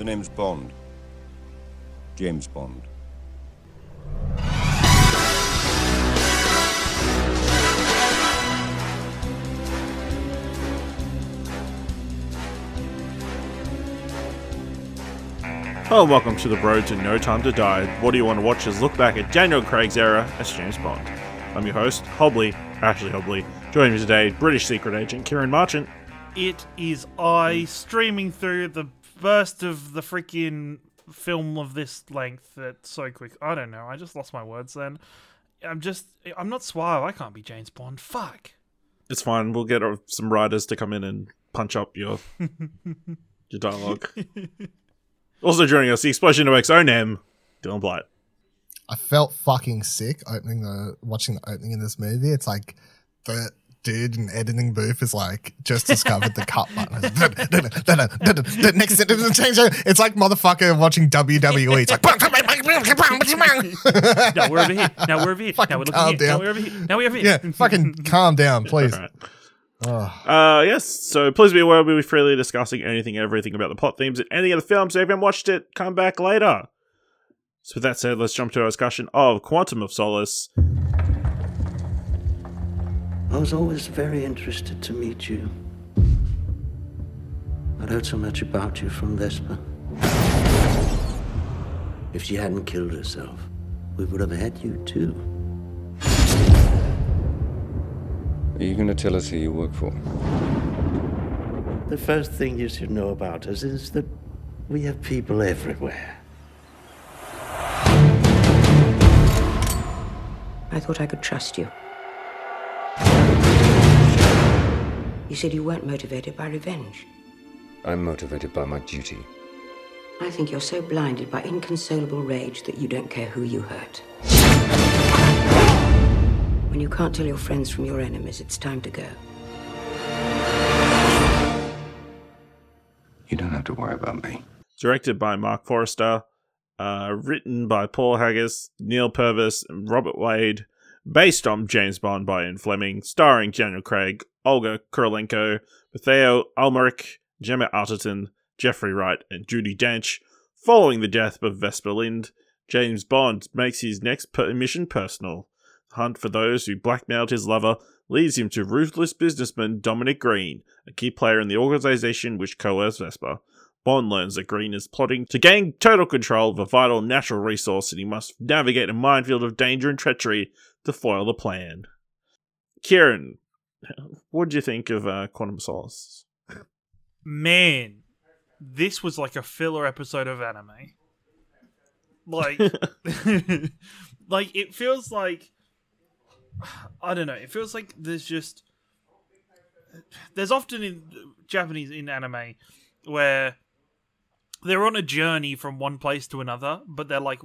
The name's Bond. James Bond. Hello and welcome to the road to No Time to Die. What do you want to watch is look back at Daniel Craig's era as James Bond. I'm your host, Hobley, Ashley Hobley. Joining me today, British secret agent Kieran Marchant. It is I streaming through the first of the freaking film of this length that's so quick. I don't know. I just lost my words then. I'm just, I'm not suave. I can't be James Bond. Fuck. It's fine. We'll get uh, some writers to come in and punch up your your dialogue. also joining us, the Explosion to X own M, Dylan Blight. I felt fucking sick opening the watching the opening in this movie. It's like the dude in editing booth is like just discovered the cut button. the next sentence change. It's like motherfucker watching WWE. It's like No, we're over here. Now we're over here. Fucking now we're looking calm here. Now we're over here. Now we're over here. yeah, fucking calm down, please. Alright. Oh, Uh, yes, so please be aware we'll be freely discussing anything, everything about the plot themes in any of the films. So if you haven't watched it, come back later. So with that said, let's jump to our discussion of Quantum of Solace. I was always very interested to meet you. I'd heard so much about you from Vesper. If she hadn't killed herself, we would have had you too. Are you going to tell us who you work for? The first thing you should know about us is that we have people everywhere. I thought I could trust you. You said you weren't motivated by revenge. I'm motivated by my duty. I think you're so blinded by inconsolable rage that you don't care who you hurt. When you can't tell your friends from your enemies, it's time to go. You don't have to worry about me. Directed by Marc Forster, uh, written by Paul Haggis, Neil Purvis, and Robert Wade, based on James Bond by Ian Fleming, starring Daniel Craig, Olga Kurylenko, Mathieu Amalric, Gemma Arterton, Jeffrey Wright, and Judi Dench. Following the death of Vesper Lynd, James Bond makes his next mission personal. The hunt for those who blackmailed his lover leads him to ruthless businessman Dominic Green, a key player in the organization which coerced Vesper. Bond learns that Green is plotting to gain total control of a vital natural resource and he must navigate a minefield of danger and treachery to foil the plan. Kieran, what do you think of uh, Quantum Solace? Man, this was like a filler episode of anime. Like, like it feels like I don't know. It feels like there's just there's often in Japanese in anime where they're on a journey from one place to another, but they're like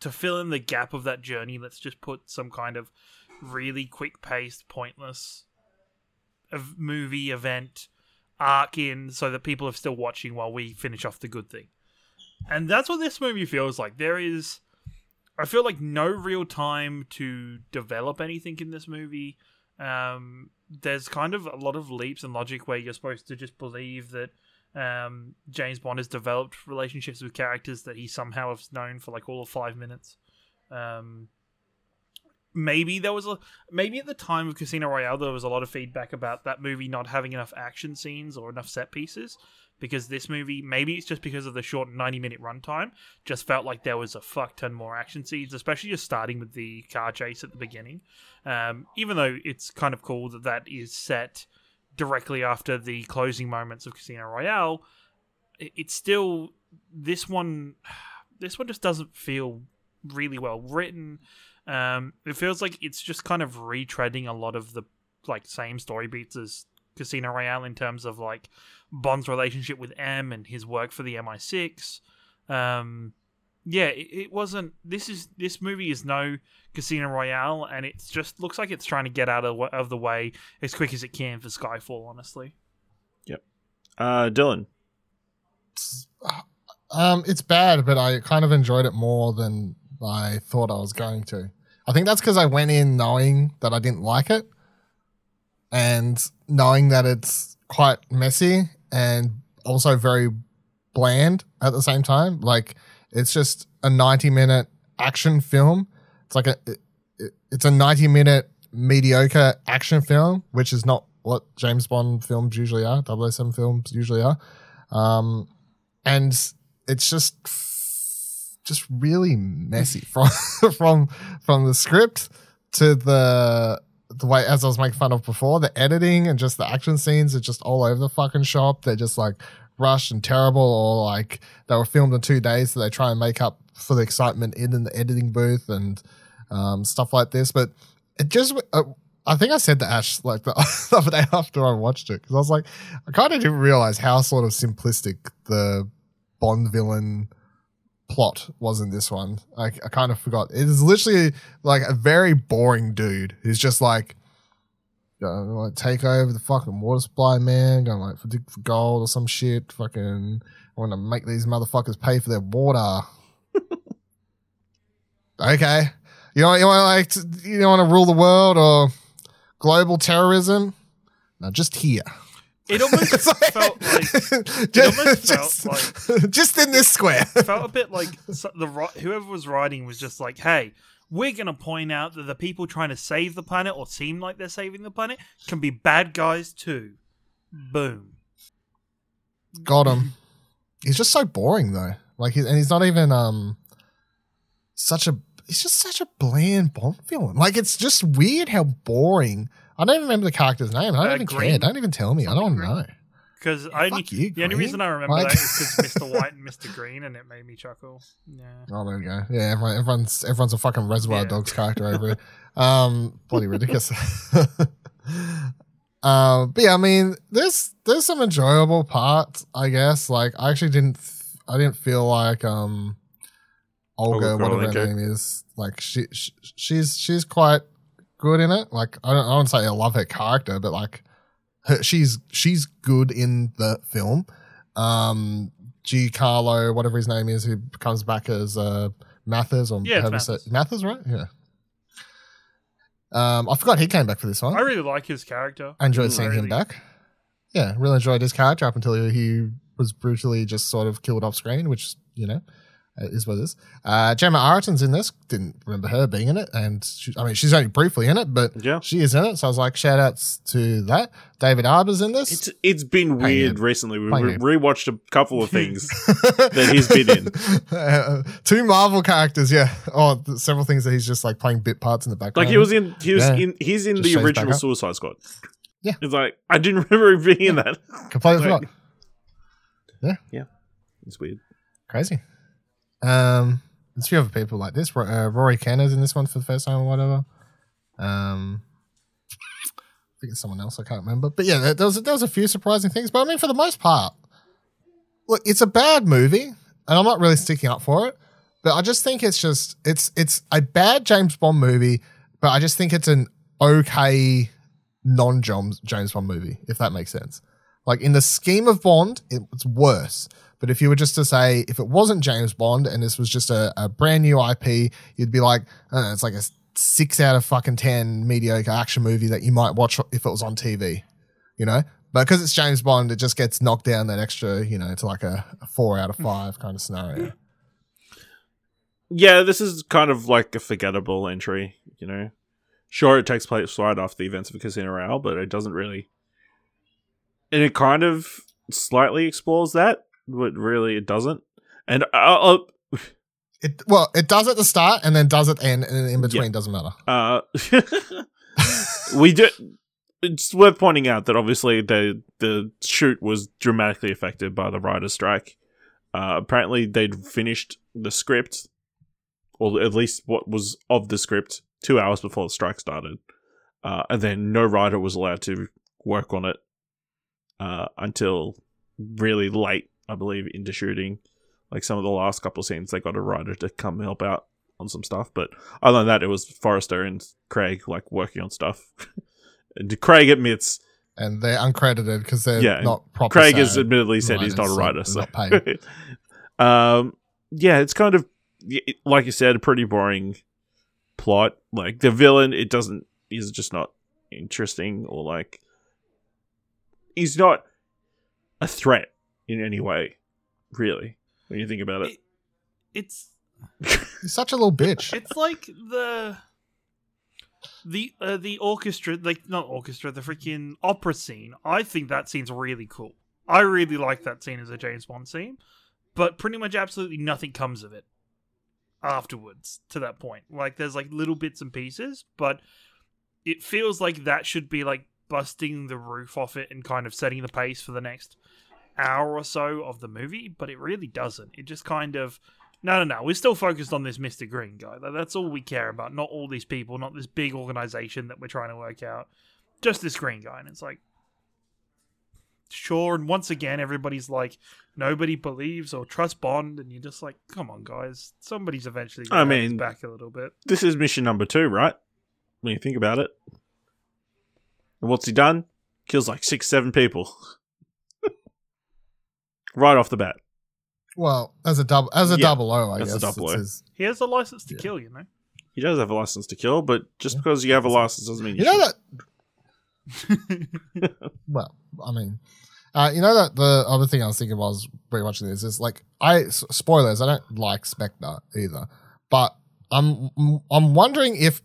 to fill in the gap of that journey. Let's just put some kind of really quick paced, pointless movie event arc in so that people are still watching while we finish off the good thing. And that's what this movie feels like. There is I feel like no real time to develop anything in this movie. Um, there's kind of a lot of leaps in logic where you're supposed to just believe that um, James Bond has developed relationships with characters that he somehow has known for like all of five minutes. Um, maybe there was a maybe at the time of Casino Royale there was a lot of feedback about that movie not having enough action scenes or enough set pieces because this movie maybe it's just because of the short 90 minute runtime just felt like there was a fuck ton more action scenes especially just starting with the car chase at the beginning um, even though it's kind of cool that that is set directly after the closing moments of Casino Royale it's still this one this one just doesn't feel really well written um, it feels like it's just kind of retreading a lot of the like same story beats as Casino Royale in terms of like Bond's relationship with M and his work for the MI6. Um, yeah, it, it wasn't. This is this movie is no Casino Royale, and it just looks like it's trying to get out of, of the way as quick as it can for Skyfall. Honestly, Yep. Uh, Dylan, Um, it's bad, but I kind of enjoyed it more than I thought I was going to. I think that's because I went in knowing that I didn't like it, and knowing that it's quite messy and also very bland at the same time. Like it's just a 90 minute action film. It's like a it, it- it's a 90 minute mediocre action film, which is not what James Bond films usually are, 007 films usually are. Um, and it's just just really messy from from from the script to the the way as I was making fun of before, the editing and just the action scenes are just all over the fucking shop. They're just like rushed and terrible, or like they were filmed in two days, so they try and make up for the excitement in, in the editing booth and um, stuff like this. But it just, uh, I think I said to Ash like the, the other day after I watched it because I was like, I kind of didn't realize how sort of simplistic the Bond villain plot was in this one. I, I kind of forgot. It is literally like a very boring dude who's just like, gonna like take over the fucking water supply, man. Gonna like dig for gold or some shit. Fucking, I want to make these motherfuckers pay for their water. okay, you know, you want like to, you don't want to rule the world or global terrorism. No, just here. It almost like- felt like just, almost just, felt just in this square. felt a bit like the whoever was writing was just like, "Hey, we're going to point out that the people trying to save the planet or seem like they're saving the planet can be bad guys too." Boom. Got him. He's just so boring though. Like, he, and he's not even um such a. He's just such a bland Bond villain. Like, it's just weird how boring. I don't even remember the character's name. I don't Uh, even care. Don't even tell me. I don't Something know. Because I only fuck you, the only reason I remember Like- that is because Mr. White and Mr. Green, and it made me chuckle. Yeah. Oh, there we go. Yeah, everyone, everyone's everyone's a fucking Reservoir Yeah. Dogs character over here. Um, bloody ridiculous. um, but yeah, I mean, there's there's some enjoyable parts, I guess. Like, I actually didn't, I didn't feel like um, Olga, Olga whatever her name is, like she, she she's she's quite good in it. Like, I don't, I don't say I love her character, but like, her, she's she's good in the film. Um, Giancarlo, whatever his name is, who comes back as uh, Mathers or Yeah, you say- Mathers. Mathers, right? Yeah. Um, I forgot he came back for this one. I really like his character. I enjoyed seeing I him back. Yeah, really enjoyed his character up until he was brutally just sort of killed off screen, which you know is what it is. Uh, Gemma Arterton's in this. Didn't remember her being in it, and she, I mean she's only briefly in it, but Yeah. she is in it. So I was like, shout outs to that. David Harbour's in this. It's it's been weird recently. We re- rewatched a couple of things that he's been in. Uh, two Marvel characters, yeah. Oh, several things that he's just like playing bit parts in the background. Like he was in he was Yeah. in he's in Just the original. Suicide Squad. Yeah. It's like I didn't remember him being in that. completely Like- forgot. It's weird. Crazy. Um, there's a few other people like this. Uh, Rory Kinnear's in this one for the first time or whatever. Um, I think it's someone else. I can't remember. But yeah, there, there was there was a few surprising things. But I mean, for the most part, look, it's a bad movie, and I'm not really sticking up for it. But I just think it's just it's it's a bad James Bond movie. But I just think it's an okay non James James Bond movie, if that makes sense. Like in the scheme of Bond, it's worse. But if you were just to say, if it wasn't James Bond and this was just a, a brand new IP, you'd be like, I know, it's like a six out of fucking 10 mediocre action movie that you might watch if it was on TV, you know? But because it's James Bond, it just gets knocked down that extra, you know, to like a, a four out of five mm. kind of scenario. Yeah, this is kind of like a forgettable entry, you know. Sure, it takes place right after the events of Casino Royale, but it doesn't really. And it kind of slightly explores that, but really it doesn't. And uh, uh, It Well, it does at the start and then does at the end, and in between Yeah. doesn't matter. uh, we do. It's worth pointing out that obviously the the shoot was dramatically affected by the writer's strike. Uh, apparently, they'd finished the script, or at least what was of the script, two hours before the strike started, uh, and then no writer was allowed to work on it uh, until really late, I believe, into shooting. Like some of the last couple of scenes, they got a writer to come help out on some stuff. But other than that, it was Forster and Craig like working on stuff. and Craig admits And they're uncredited because they're Yeah, not proper. Craig has admittedly said he's not a writer, so um, yeah, it's kind of like you said, a pretty boring plot. Like the villain, it doesn't. is just not interesting, or like he's not a threat in any way. really, when you think about it. It- It's He's such a little bitch. it's like the the uh, the orchestra, like not orchestra, the freaking opera scene. I think that scene's really cool. I really like that scene as a James Bond scene, but pretty much absolutely nothing comes of it afterwards to that point. Like there's like little bits and pieces, but it feels like that should be like busting the roof off it and kind of setting the pace for the next hour or so of the movie, but it really doesn't. It just kind of no, no, no. We're still focused on this Mr. Green guy. That's all we care about. Not all these people, not this big organization that we're trying to work out. Just this green guy. And it's like, sure. And once again, everybody's like, nobody believes or trusts Bond. And you're just like, come on, guys. Somebody's eventually I going to have mean- back a little bit. This is mission number two, right? When you think about it. And what's he done? Kills like six, seven people. Right off the bat. Well, as a double, as a Yeah, double O, I as a double it's O. his- He has a license to Yeah. kill, you know? He does have a license to kill, but just because you have a license doesn't mean you, You know that well, I mean, uh, you know that the other thing I was thinking while I was rewatching this is like I spoilers. I don't like Spectre either, but I'm I'm wondering if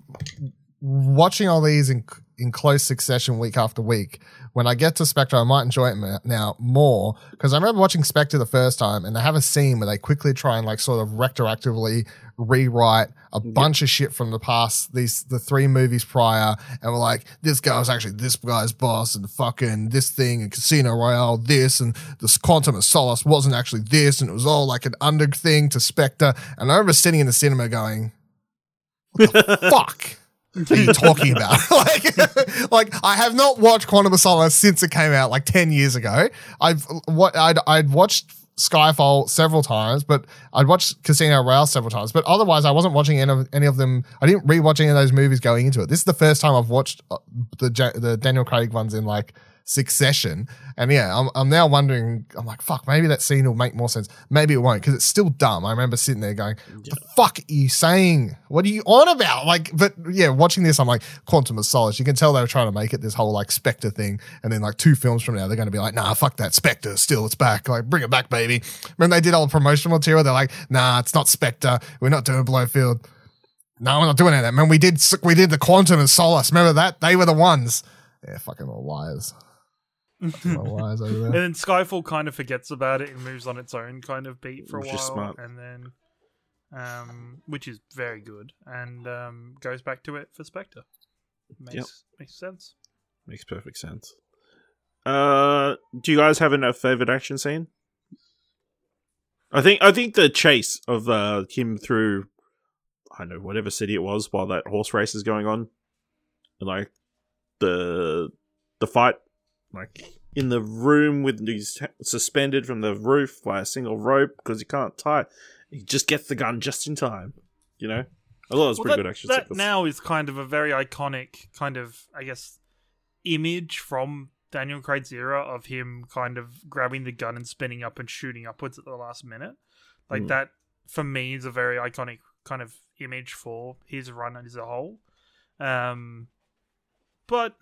watching all these in in close succession week after week, when I get to Spectre, I might enjoy it now more because I remember watching Spectre the first time, and they have a scene where they quickly try and like sort of retroactively rewrite a bunch of shit from the past, these the three movies prior, and we're like, this guy was actually this guy's boss, and fucking this thing, and Casino Royale, this, and this Quantum of Solace wasn't actually this, and it was all like an under thing to Spectre. And I remember sitting in the cinema going, what the fuck? Are you talking about? like, like I have not watched Quantum of Solace since it came out like ten years ago. I've what I'd I'd watched Skyfall several times, but I'd watched Casino Royale several times. But otherwise, I wasn't watching any of, any of them. I didn't rewatch any of those movies going into it. This is the first time I've watched uh, the the Daniel Craig ones in like succession. And yeah, I'm, I'm now wondering, I'm like, fuck, maybe that scene will make more sense. Maybe it won't because it's still dumb. I remember sitting there going, the fuck are you saying? What are you on about? Like, but yeah, watching this, I'm like, Quantum of Solace. You can tell they were trying to make it this whole like Spectre thing. And then like two films from now, they're going to be like, nah, fuck that Spectre. Still, it's back. Like, bring it back, baby. When they did all the promotional material, they're like, nah, it's not Spectre. We're not doing Blofeld. No, we're not doing any of that. Man, we did, we did the Quantum of Solace. Remember that? They were the ones. Yeah, fucking all liars. Fucking all liars over And then Skyfall kind of forgets about it and moves on its own kind of beat for a Which while, is smart. and then, um, which is very good, and um, goes back to it for Spectre. Makes Yep. makes sense. Makes perfect sense. Uh, do you guys have a favorite action scene? I think I think the chase of uh, him through I don't know whatever city it was while that horse race is going on, and like the the fight like in the room with he's suspended from the roof by a single rope because he can't tie. it. He just gets the gun just in time. You know, I thought it was Well, pretty that, good action that sequence. now is kind of a very iconic kind of, I guess, image from Daniel Craig's era of him kind of grabbing the gun and spinning up and shooting upwards at the last minute. Like Mm. that, for me, is a very iconic kind of image for his run as a whole. Um, but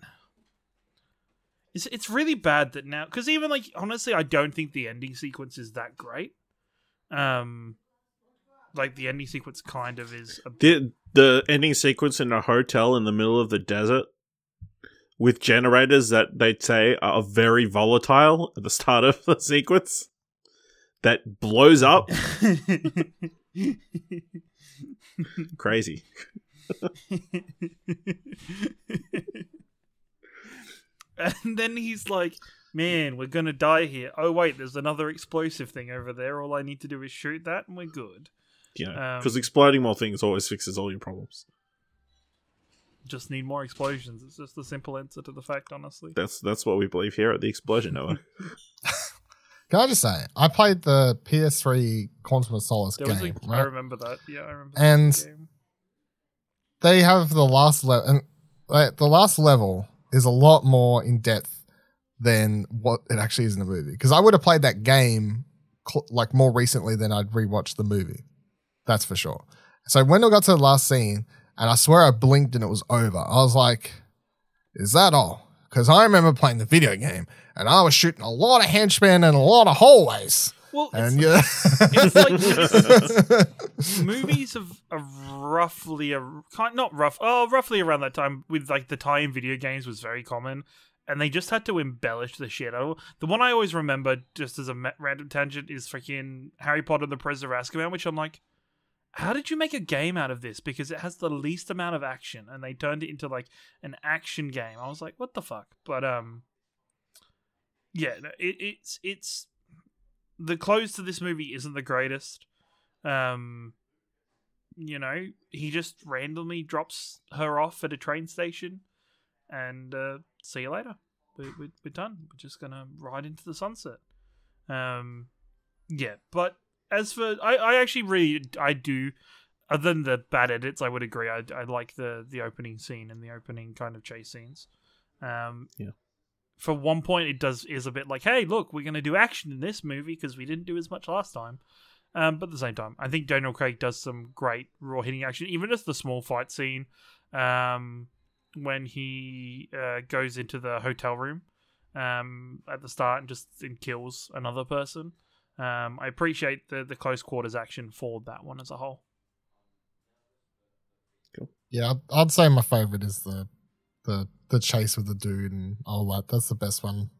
it's it's really bad that now because even like honestly, I don't think the ending sequence is that great. Um, like the ending sequence kind of is a the the ending sequence in a hotel in the middle of the desert with generators that they'd say are very volatile at the start of the sequence that blows up crazy and then he's like, "Man, we're gonna die here." Oh wait, there's another explosive thing over there. All I need to do is shoot that, and we're good. you know Um, because exploding more things always fixes all your problems Just need more explosions. It's just the simple answer to the fact, honestly. that's that's what we believe here at the explosion hour Can I just say, I played the PS3 Quantum of Solace There game, a, I right? remember that. Yeah, I remember. And- that game. they have the last level, and like, the last level is a lot more in depth than what it actually is in the movie. Because I would have played that game cl- like more recently than I'd rewatched the movie. That's for sure. So when I got to the last scene, and I swear I blinked and it was over, I was like, "Is that all?" Because I remember playing the video game, and I was shooting a lot of henchmen and a lot of hallways. Well, and it's, yeah, it's like movies of, roughly a kind not rough oh roughly around that time with like the tie-in video games was very common and they just had to embellish the shit out. The one i always remember just as a ma- random tangent is freaking harry potter and the prisoner of azkaban which i'm like how did you make a game out of this? Because it has the least amount of action and they turned it into like an action game. I was like what the fuck? But um yeah it, it's it's the close to this movie isn't the greatest. Um you know he just randomly drops her off at a train station and uh see you later. We, we, we're done. We're just gonna ride into the sunset. Um yeah but as for i i actually really i do other than the bad edits i would agree. I, I like the the opening scene and the opening kind of chase scenes. Um Yeah. For one point it does is a bit like hey look we're gonna do action in this movie because we didn't do as much last time um, but at the same time, I think Daniel Craig does some great raw hitting action, even just the small fight scene um, when he uh, goes into the hotel room um, at the start and just and kills another person. Um, I appreciate the the close quarters action for that one as a whole. yeah, I'd, I'd say my favorite is the the the chase with the dude and all that. That's the best one.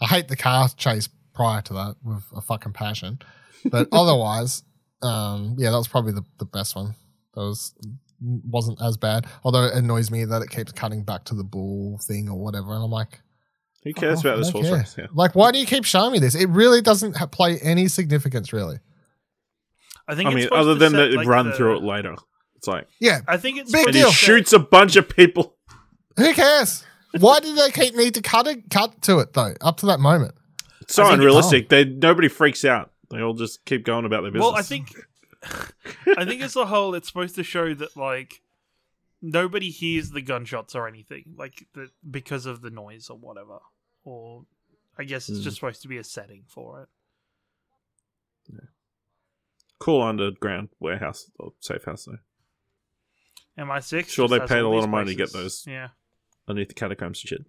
I hate the car chase prior to that with a fucking passion, but otherwise, um, yeah, that was probably the, the best one. That was wasn't as bad. Although it annoys me that it keeps cutting back to the bull thing or whatever, and I'm like, Who cares oh, about this don't horse race? Yeah. Like, why do you keep showing me this? It really doesn't ha- play any significance, really. I think I mean, supposed other than set, the like, run the- through it later. It's like Yeah, I think it's Big supposed and to he deal. shoots a bunch of people. Who cares? Why do they keep need to cut it cut to it though? Up to that moment. It's so I think it's unrealistic. They nobody freaks out. They all just keep going about their business. Well, I think, I think as a whole, it's supposed to show that like nobody hears the gunshots or anything, like the, because of the noise or whatever. Or I guess it's Hmm. just supposed to be a setting for it. cool underground warehouse or safe house though. MI6. Sure, they paid a lot of money to get those. Yeah. Underneath the catacombs and shit.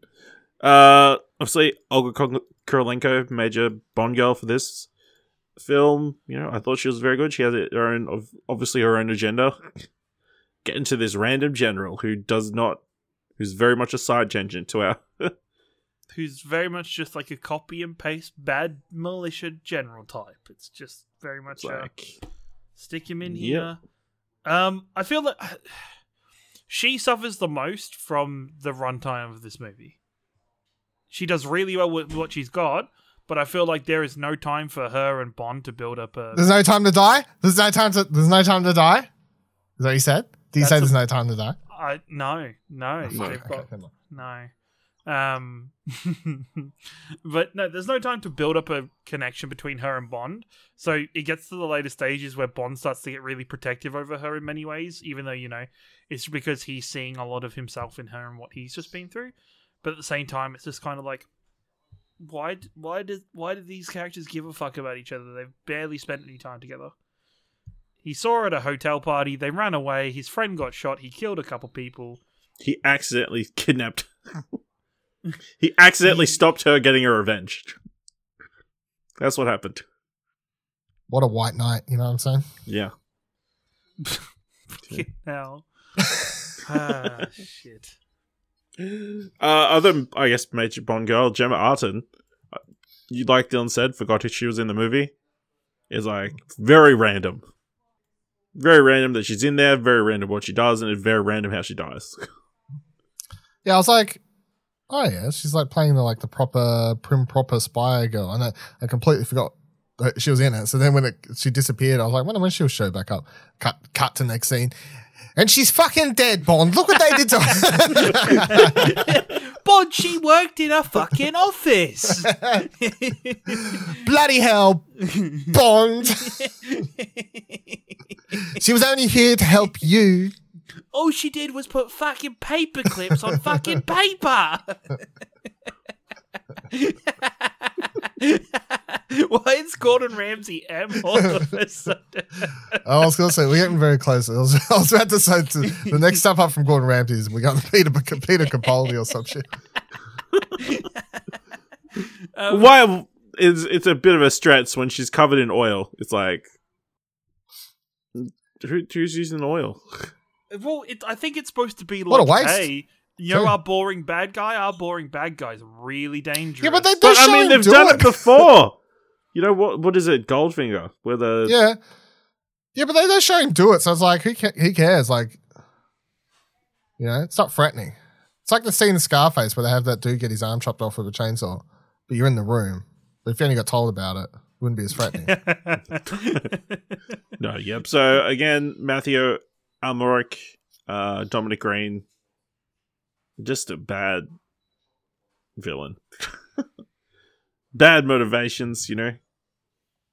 Uh, obviously, Olga Kurylenko, major Bond girl for this film. You know, I thought she was very good. She has her own, obviously, her own agenda. Getting to this random general who does not, who's very much a side tangent to our. Who's very much just like a copy and paste bad militia general type. It's just very much a, like, stick him in Yep. here. Um, I feel that she suffers the most from the runtime of this movie. She does really well with what she's got, but I feel like there is no time for her and Bond to build up a. There's no time to die. There's no time to. There's no time to die. Is that what you said? Did you That's say a- there's no time to die? I no no oh, No. they've got Okay, never mind. no. Um, but no, there's no time to build up a connection between her and Bond. So it gets to the later stages where Bond starts to get really protective over her in many ways, even though, you know, it's because he's seeing a lot of himself in her and what he's just been through. But at the same time, it's just kind of like, why, why did, why did these characters give a fuck about each other? They've barely spent any time together. He saw her at a hotel party. They ran away. His friend got shot. He killed a couple people. he accidentally kidnapped. He accidentally stopped her getting her revenge. That's what happened. What a white knight. You know what I'm saying? Yeah. Fucking hell. ah, shit. Uh, other, I guess, major Bond girl, Gemma Arton. uh, You like Dylan said, forgot who she was in the movie. Is like very random, very random that she's in there. Very random what she does, and it's very random how she dies. Yeah, I was like, oh yeah, she's like playing the like the proper prim proper spy girl, and I, I completely forgot that she was in it. So then when it, she disappeared, I was like, when when she'll show back up? Cut cut to next scene, and she's fucking dead. Bond, look what they did to her. Bond, she worked in a fucking office. Bloody hell, Bond. she was only here to help you. All she did was put fucking paper clips on fucking paper. Why is Gordon Ramsay M all of a sudden? I was going to say we're getting very close. I was, I was about to say to, the next step up from Gordon Ramsay is we got Peter Peter Capaldi or some shit. Um, Why? it's it's a bit of a stretch when she's covered in oil. It's like who, who's using oil? Well, it, I think it's supposed to be What a like, waste. hey, you know True. our boring bad guy? Our boring bad guy's really dangerous. Yeah, but they do But I show mean, him they've do done it. it before. You know what? What is it? Goldfinger, where the Yeah. Yeah, but they don't show him do it, so it's like, who, ca- who cares? Like, you know, it's not threatening. It's like the scene in Scarface where they have that dude get his arm chopped off with a chainsaw, but you're in the room. But if you only got told about it, it wouldn't be as threatening. no, yep. So again, Matthew Amalric, uh, Dominic Green, just a bad villain. bad motivations, you know.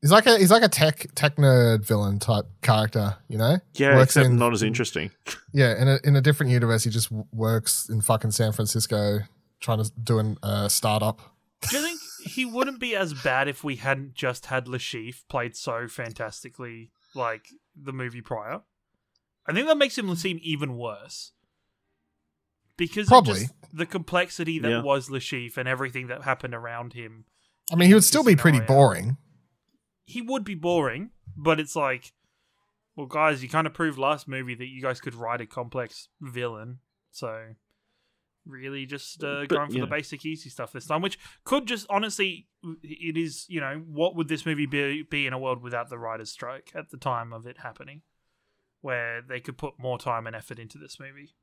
he's like a he's like a tech tech nerd villain type character, you know? Yeah, Works except in- not as interesting. Yeah, in a in a different universe, he just works in fucking San Francisco trying to do a uh, startup. Do you think he wouldn't be as bad if we hadn't just had Le Chiffre played so fantastically like the movie prior? I think that makes him seem even worse. Because of Probably. just the complexity that Yeah. was Le Chiffre and everything that happened around him. I mean, he would still be pretty boring. He would be boring, but it's like, well, guys, you kind of proved last movie that you guys could write a complex villain. So, really, just uh, But, going for yeah. the basic easy stuff this time, which could just honestly, it is, you know, what would this movie be, be in a world without the writer's strike at the time of it happening? Where they could put more time and effort into this movie.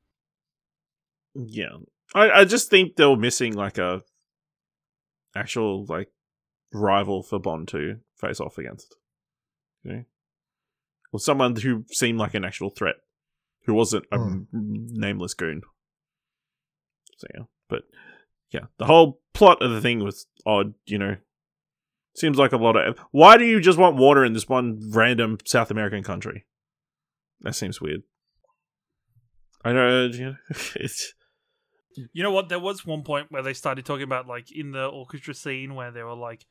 Yeah, I I just think they were missing like a actual like rival for Bond to face off against. You know, or someone who seemed like an actual threat, who wasn't a Hmm. nameless goon. So yeah, but yeah, the whole plot of the thing was odd. You know, seems like a lot of. Why do you just want water in this one random South American country? That seems weird. I know. You know it's. You know what? There was one point where they started talking about like in the orchestra scene where they were like,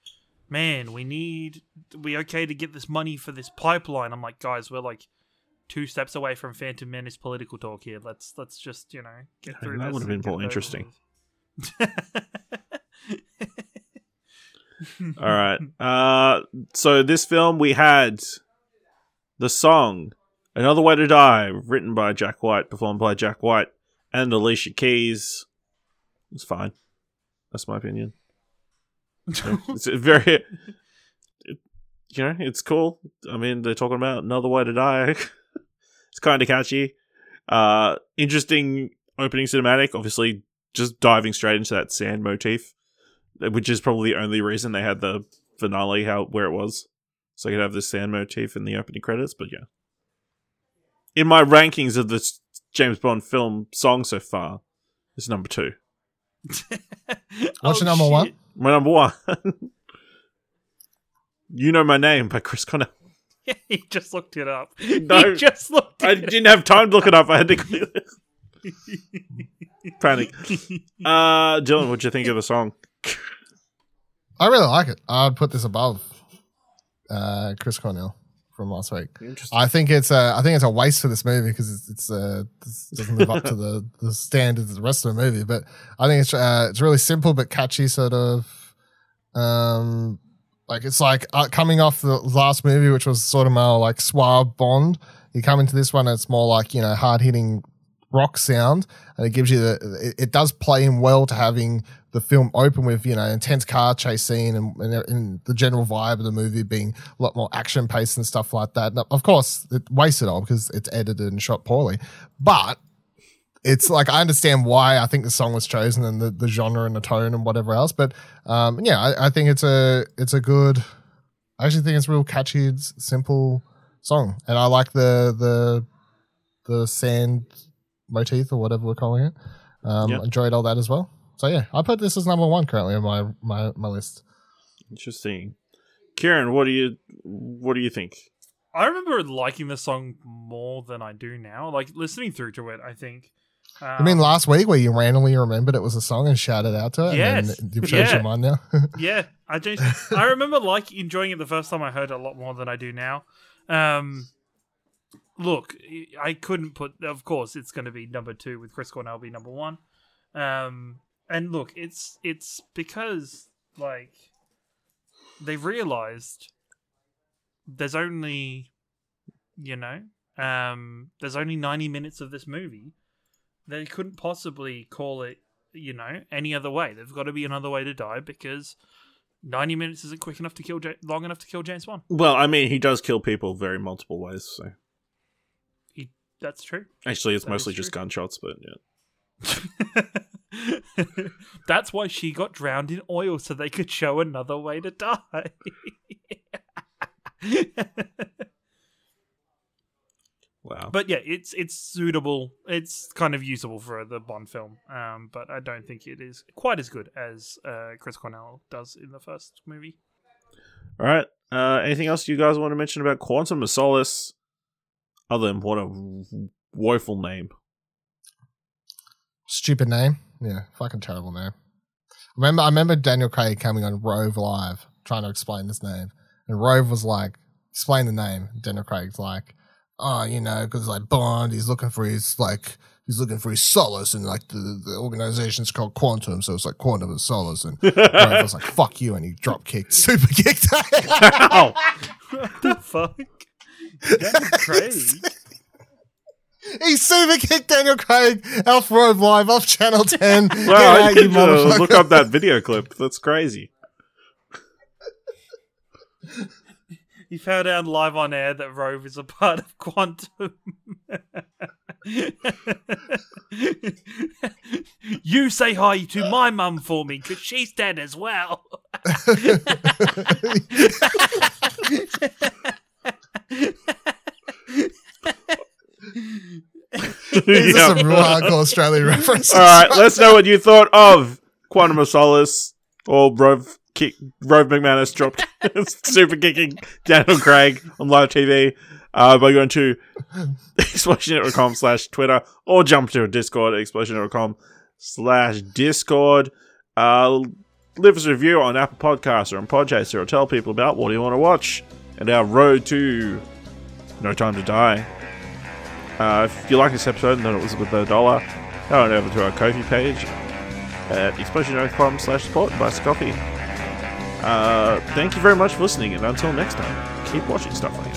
"Man, we need we okay to get this money for this pipeline." I'm like, guys, we're like two steps away from Phantom Menace political talk here. Let's let's just you know get through. that this would've been more interesting. All right. Uh, so this film we had the song "Another Way to Die," written by Jack White, performed by Jack White and Alicia Keys. It's fine. That's my opinion. It's very, it- you know, it's cool. I mean, they're talking about another way to die. it's kind of catchy. Uh, interesting opening cinematic. Obviously, just diving straight into that sand motif, which is probably the only reason they had the finale how where it was, so you could have the sand motif in the opening credits. But yeah, in my rankings of the James Bond film song so far, it's number two. What's Oh, your number one? My number one. you know my name by Chris Cornell. he just looked it up. No. he just looked. I It didn't have time to look it up. I had to clear it. Panic. Uh, Dylan, what'd you think of the song? I really like it. I'd put this above uh, Chris Cornell from last week. Interesting. I think it's a, I think it's a waste for this movie because it's, it's uh, this doesn't live up to the, the standards of the rest of the movie. But I think it's uh, it's really simple but catchy, sort of. Um, like it's like uh, coming off the last movie, which was sort of more like suave Bond. You come into this one, it's more like you know hard hitting rock sound, and it gives you the. It, it does play in well to having the film open with you know intense car chase scene and, and, and the general vibe of the movie being a lot more action paced and stuff like that. Now, of course, it wastes it all because it's edited and shot poorly, but it's like I understand why I think the song was chosen and the, the genre and the tone and whatever else. But um, yeah, I, I think it's a it's a good. I actually think it's a real catchy, simple song, and I like the the the sand motif or whatever we're calling it. Um, Yeah. Enjoyed all that as well. So yeah, I put this as number one currently on my my, my list. Interesting. Kieran, what do you what do you think? I remember liking the song more than I do now. Like listening through to it, I think. Um, I mean, last week where you randomly remembered it was a song and shouted out to it, Yes. then you've changed Yeah. your mind now. yeah, I changed. I remember like enjoying it the first time I heard it a lot more than I do now. Um, look, I couldn't put. Of course, it's going to be number two with Chris Cornell be number one. Um, and look, it's it's because like they've realized there's only, you know, um, there's only 90 minutes of this movie. They couldn't possibly call it, you know, any other way. There's got to be another way to die because 90 minutes isn't quick enough to kill, Ja- long enough to kill James Bond. Well, I mean, he does kill people very multiple ways. So He, that's true. actually, it's That mostly just gunshots. But yeah. That's why she got drowned in oil so they could show another way to die. Wow. but yeah, it's it's suitable. It's kind of usable for the Bond film, um, but I don't think it is quite as good as uh, Chris Cornell does in the first movie. All right. Uh, anything else you guys want to mention about Quantum of Solace? Other than what a woeful name. Stupid name. Yeah, fucking terrible name. Remember, I remember Daniel Craig coming on Rove Live trying to explain this name, and Rove was like, "Explain the name." Daniel Craig's like, "Oh, you know, because like Bond, he's looking for his like." He's looking for his solace, and like the, the organization's called Quantum, so it's like Quantum of Solace. And Rove was like, "Fuck you," and he drop kicked, super kicked. Ow! what the fuck? Daniel Craig. He super kicked Daniel Craig off Rove Live, off Channel Ten. Get Wow, I out, you need look up that video clip. That's crazy. He found out live on air that Rove is a part of Quantum. you say hi to my mum for me, because she's dead as well. These Yeah. are some hardcore Australian references. All right, let's know what you thought of Quantum of Solace or Rove kick Rove McManus dropped super kicking Daniel Craig on live TV uh, by going to explosionet.com slash Twitter or jump to a Discord at explosionet.com slash Discord. Uh, leave us a review on Apple Podcasts or on Podchaser or tell people about what you want to watch and our road to No Time to Die. Uh, if you like this episode and thought it was worth a dollar, head on over to our Ko-fi page at explosion.com slash support and buy a coffee. Uh, thank you very much for listening, and until next time, keep watching stuff like.